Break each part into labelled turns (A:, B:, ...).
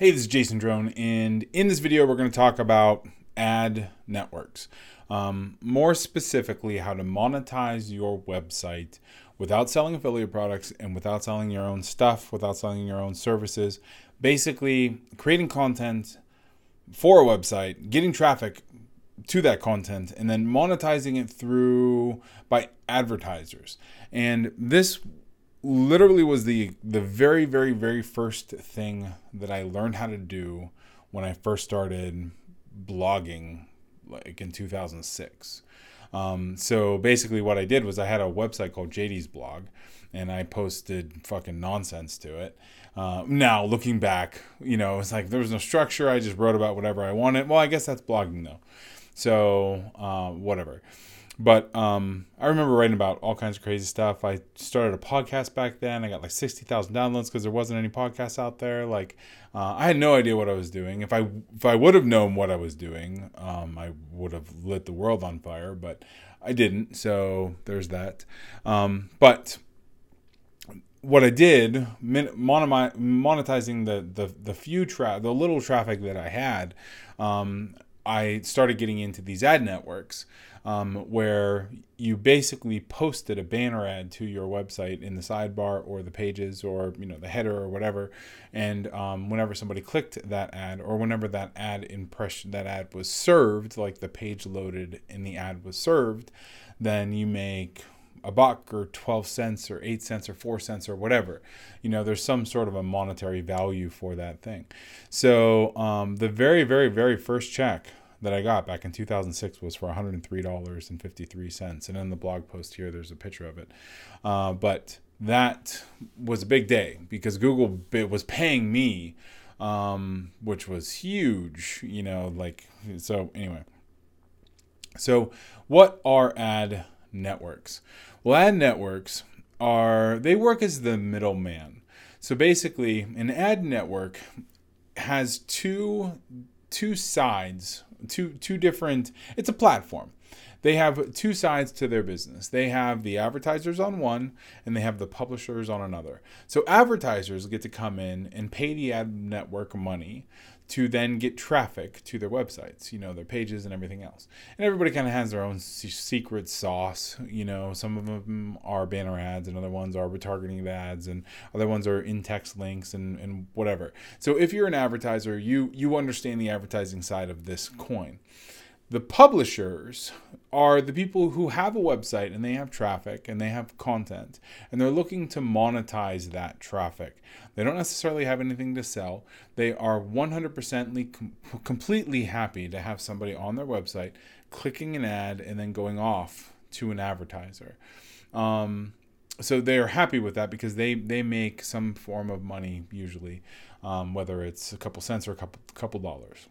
A: Hey, this is Jason Drohn, and in this video, we're going to talk about ad networks. Um, more specifically, how to monetize your website without selling affiliate products and without selling your own stuff, without selling your own services. Basically, creating content for a website, getting traffic to that content, and then monetizing it through by advertisers. And this literally was the the very very very first thing that I learned how to do when I first started blogging like in 2006. Um, so basically what I did was I had a website called JD's blog and I posted fucking nonsense to it. Uh, now looking back, you know, it's like there was no structure. I just wrote about whatever I wanted. Well, I guess that's blogging though. So uh, whatever. But um, I remember writing about all kinds of crazy stuff. I started a podcast back then. I got like sixty thousand downloads because there wasn't any podcasts out there. Like, uh, I had no idea what I was doing. If I if I would have known what I was doing, um, I would have lit the world on fire. But I didn't. So there's that. Um, but what I did, monetizing the the the few tra- the little traffic that I had, um, I started getting into these ad networks um, where you basically posted a banner ad to your website in the sidebar or the pages or you know the header or whatever, and um, whenever somebody clicked that ad or whenever that ad impression that ad was served, like the page loaded and the ad was served, then you make a buck or 12 cents or 8 cents or 4 cents or whatever. You know, there's some sort of a monetary value for that thing. So, um, the very, very, very first check that I got back in 2006 was for $103.53. And in the blog post here, there's a picture of it. Uh, but that was a big day because Google was paying me, um, which was huge, you know, like, so anyway. So, what are ad networks? Well, ad networks are, they work as the middleman. So basically, an ad network has two two sides, two two different. It's a platform. They have two sides to their business. They have the advertisers on one, and they have the publishers on another. So advertisers get to come in and pay the ad network money to then get traffic to their websites, you know, their pages and everything else. And everybody kind of has their own secret sauce, you know, some of them are banner ads and other ones are retargeting ads and other ones are in-text links and, and whatever. So if you're an advertiser, you you understand the advertising side of this coin. The publishers are the people who have a website and they have traffic and they have content and they're looking to monetize that traffic. They don't necessarily have anything to sell. They are 100% completely happy to have somebody on their website clicking an ad and then going off to an advertiser. Um, so they are happy with that because they they make some form of money usually, um, whether it's a couple cents or a couple couple dollars.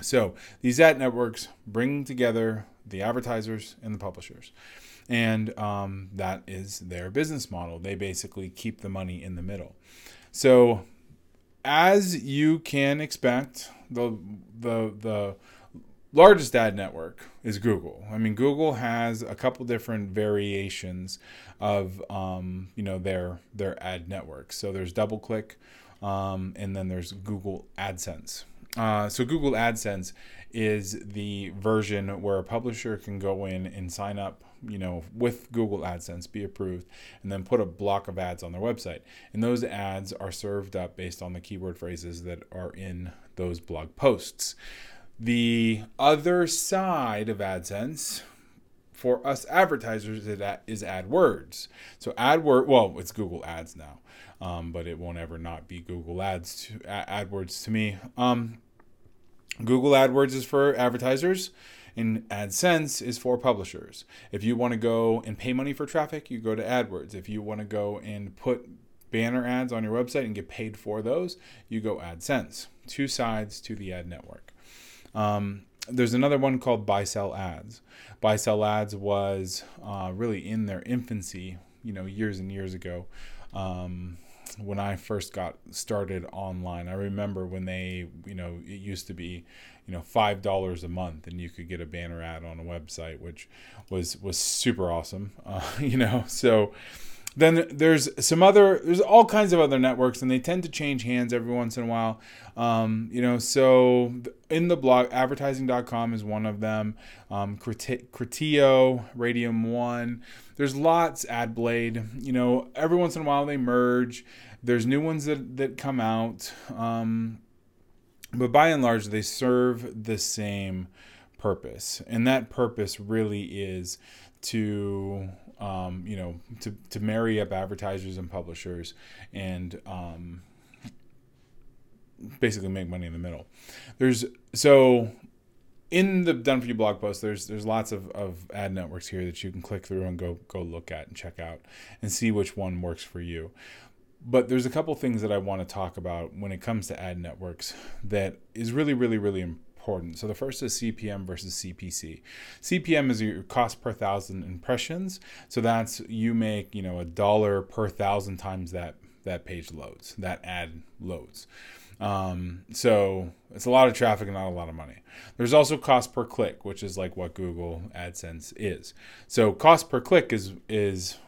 A: So these ad networks bring together the advertisers and the publishers. And um, that is their business model. They basically keep the money in the middle. So, as you can expect, the the the largest ad network is Google. I mean, Google has a couple different variations of um, you know their their ad network. So there's DoubleClick, um, and then there's Google AdSense. Uh, so Google AdSense is the version where a publisher can go in and sign up, you know, with Google AdSense, be approved, and then put a block of ads on their website. And those ads are served up based on the keyword phrases that are in those blog posts. The other side of AdSense for us advertisers is AdWords. So AdWord, well, it's Google Ads now, um, but it won't ever not be Google Ads to AdWords to me. Um, Google AdWords is for advertisers and AdSense is for publishers. If you want to go and pay money for traffic, you go to AdWords. If you want to go and put banner ads on your website and get paid for those, you go AdSense. Two sides to the ad network. Um, there's another one called Buy Sell Ads. Buy Sell Ads was uh, really in their infancy, you know, years and years ago. Um, when I first got started online. I remember when they, you know, it used to be, you know, five dollars a month, and you could get a banner ad on a website, which was was super awesome. Uh, you know, so then there's some other there's all kinds of other networks and they tend to change hands every once in a while. Um, you know so in the blog advertising.com is one of them. Um, Criteo, Radium One. There's lots AdBlade. You know every once in a while they merge. There's new ones that, that come out. Um, but by and large they serve the same purpose. And that purpose really is to um, you know, to, to marry up advertisers and publishers and um, basically make money in the middle. There's so in the done for you blog post there's there's lots of, of ad networks here that you can click through and go go look at and check out and see which one works for you but there's a couple things that i want to talk about when it comes to ad networks that is really really really important. So the first is CPM versus CPC. CPM is your cost per thousand impressions. So that's you make, you know, a dollar per thousand times that that page loads, that ad loads. Um, so it's a lot of traffic and not a lot of money. There's also cost per click, which is like what Google AdSense is. So cost per click is is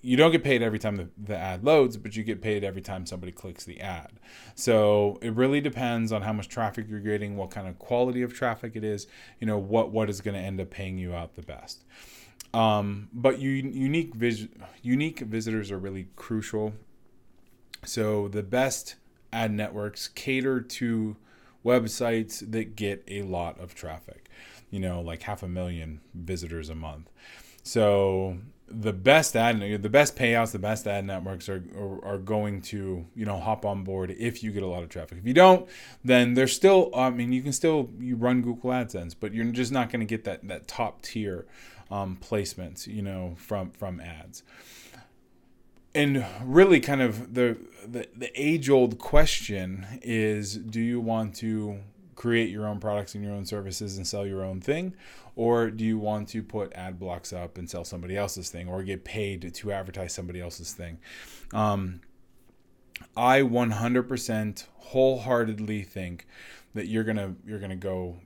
A: you don't get paid every time the, the ad loads, but you get paid every time somebody clicks the ad. So it really depends on how much traffic you're getting, what kind of quality of traffic it is, you know, what what is going to end up paying you out the best. Um, but unique vis- unique visitors are really crucial. So the best ad networks cater to websites that get a lot of traffic, you know, like half a million visitors a month. So the best ad the best payouts the best ad networks are, are, are going to you know hop on board if you get a lot of traffic. If you don't then there's still i mean you can still you run google adsense but you're just not going to get that that top tier um, placements you know from from ads. And really kind of the the, the age old question is do you want to create your own products and your own services and sell your own thing? Or do you want to put ad blocks up and sell somebody else's thing or get paid to advertise somebody else's thing? Um, I 100% wholeheartedly think that you're gonna you're gonna go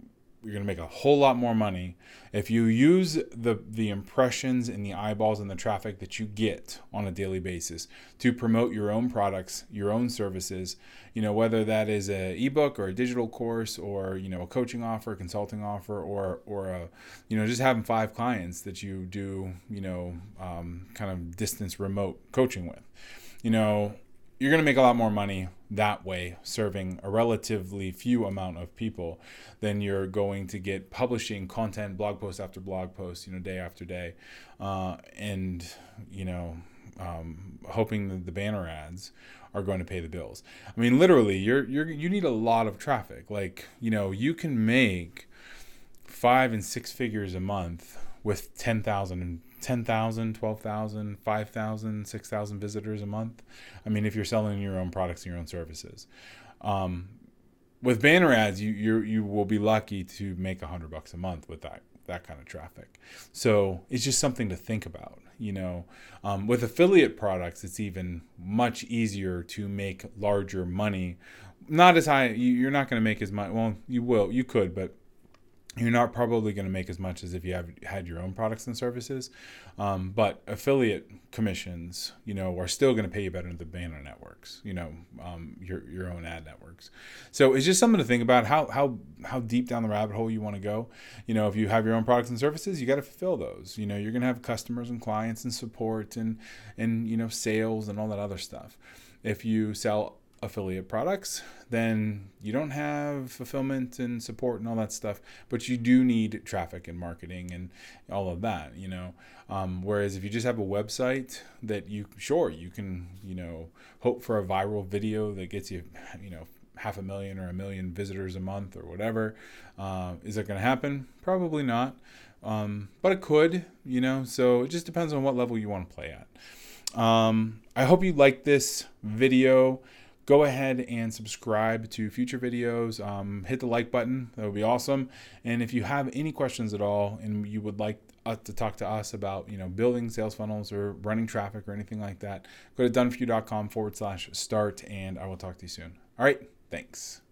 A: you're going to make a whole lot more money if you use the the impressions and the eyeballs and the traffic that you get on a daily basis to promote your own products, your own services, you know, whether that is a ebook or a digital course or, you know, a coaching offer, a consulting offer or or a, you know, just having five clients that you do, you know, um, kind of distance remote coaching with. You know, you're going to make a lot more money that way serving a relatively few amount of people then you're going to get publishing content blog post after blog post you know day after day. Uh, and you know um, hoping that the banner ads are going to pay the bills. I mean literally you're you're you need a lot of traffic. Like you know you can make five and six figures a month with 10,000 10,000, 12,000, 5,000, 6,000 visitors a month. I mean, if you're selling your own products and your own services. Um, with banner ads, you you you will be lucky to make a hundred bucks a month with that that kind of traffic. So it's just something to think about. You know, um, with affiliate products, it's even much easier to make larger money. Not as high. You're not going to make as much. Well, you will. You could, but you're not probably going to make as much as if you have had your own products and services um, but affiliate commissions you know are still going to pay you better than the banner networks you know um, your, your own ad networks. So it's just something to think about how how how deep down the rabbit hole you want to go. You know if you have your own products and services you got to fulfill those. You know you're going to have customers and clients and support and and you know sales and all that other stuff. If you sell affiliate products, then you don't have fulfillment and support and all that stuff, but you do need traffic and marketing and all of that, you know. Um, whereas if you just have a website that you, sure, you can, you know, hope for a viral video that gets you, you know, half a million or a million visitors a month or whatever. Uh, is it going to happen? Probably not. Um, but it could, you know, so it just depends on what level you want to play at. Um, I hope you like this video go ahead and subscribe to future videos. Um, hit the like button, that would be awesome. And if you have any questions at all and you would like to talk to us about you know building sales funnels or running traffic or anything like that, go to doneforyou.com forward slash start and I will talk to you soon. All right, thanks.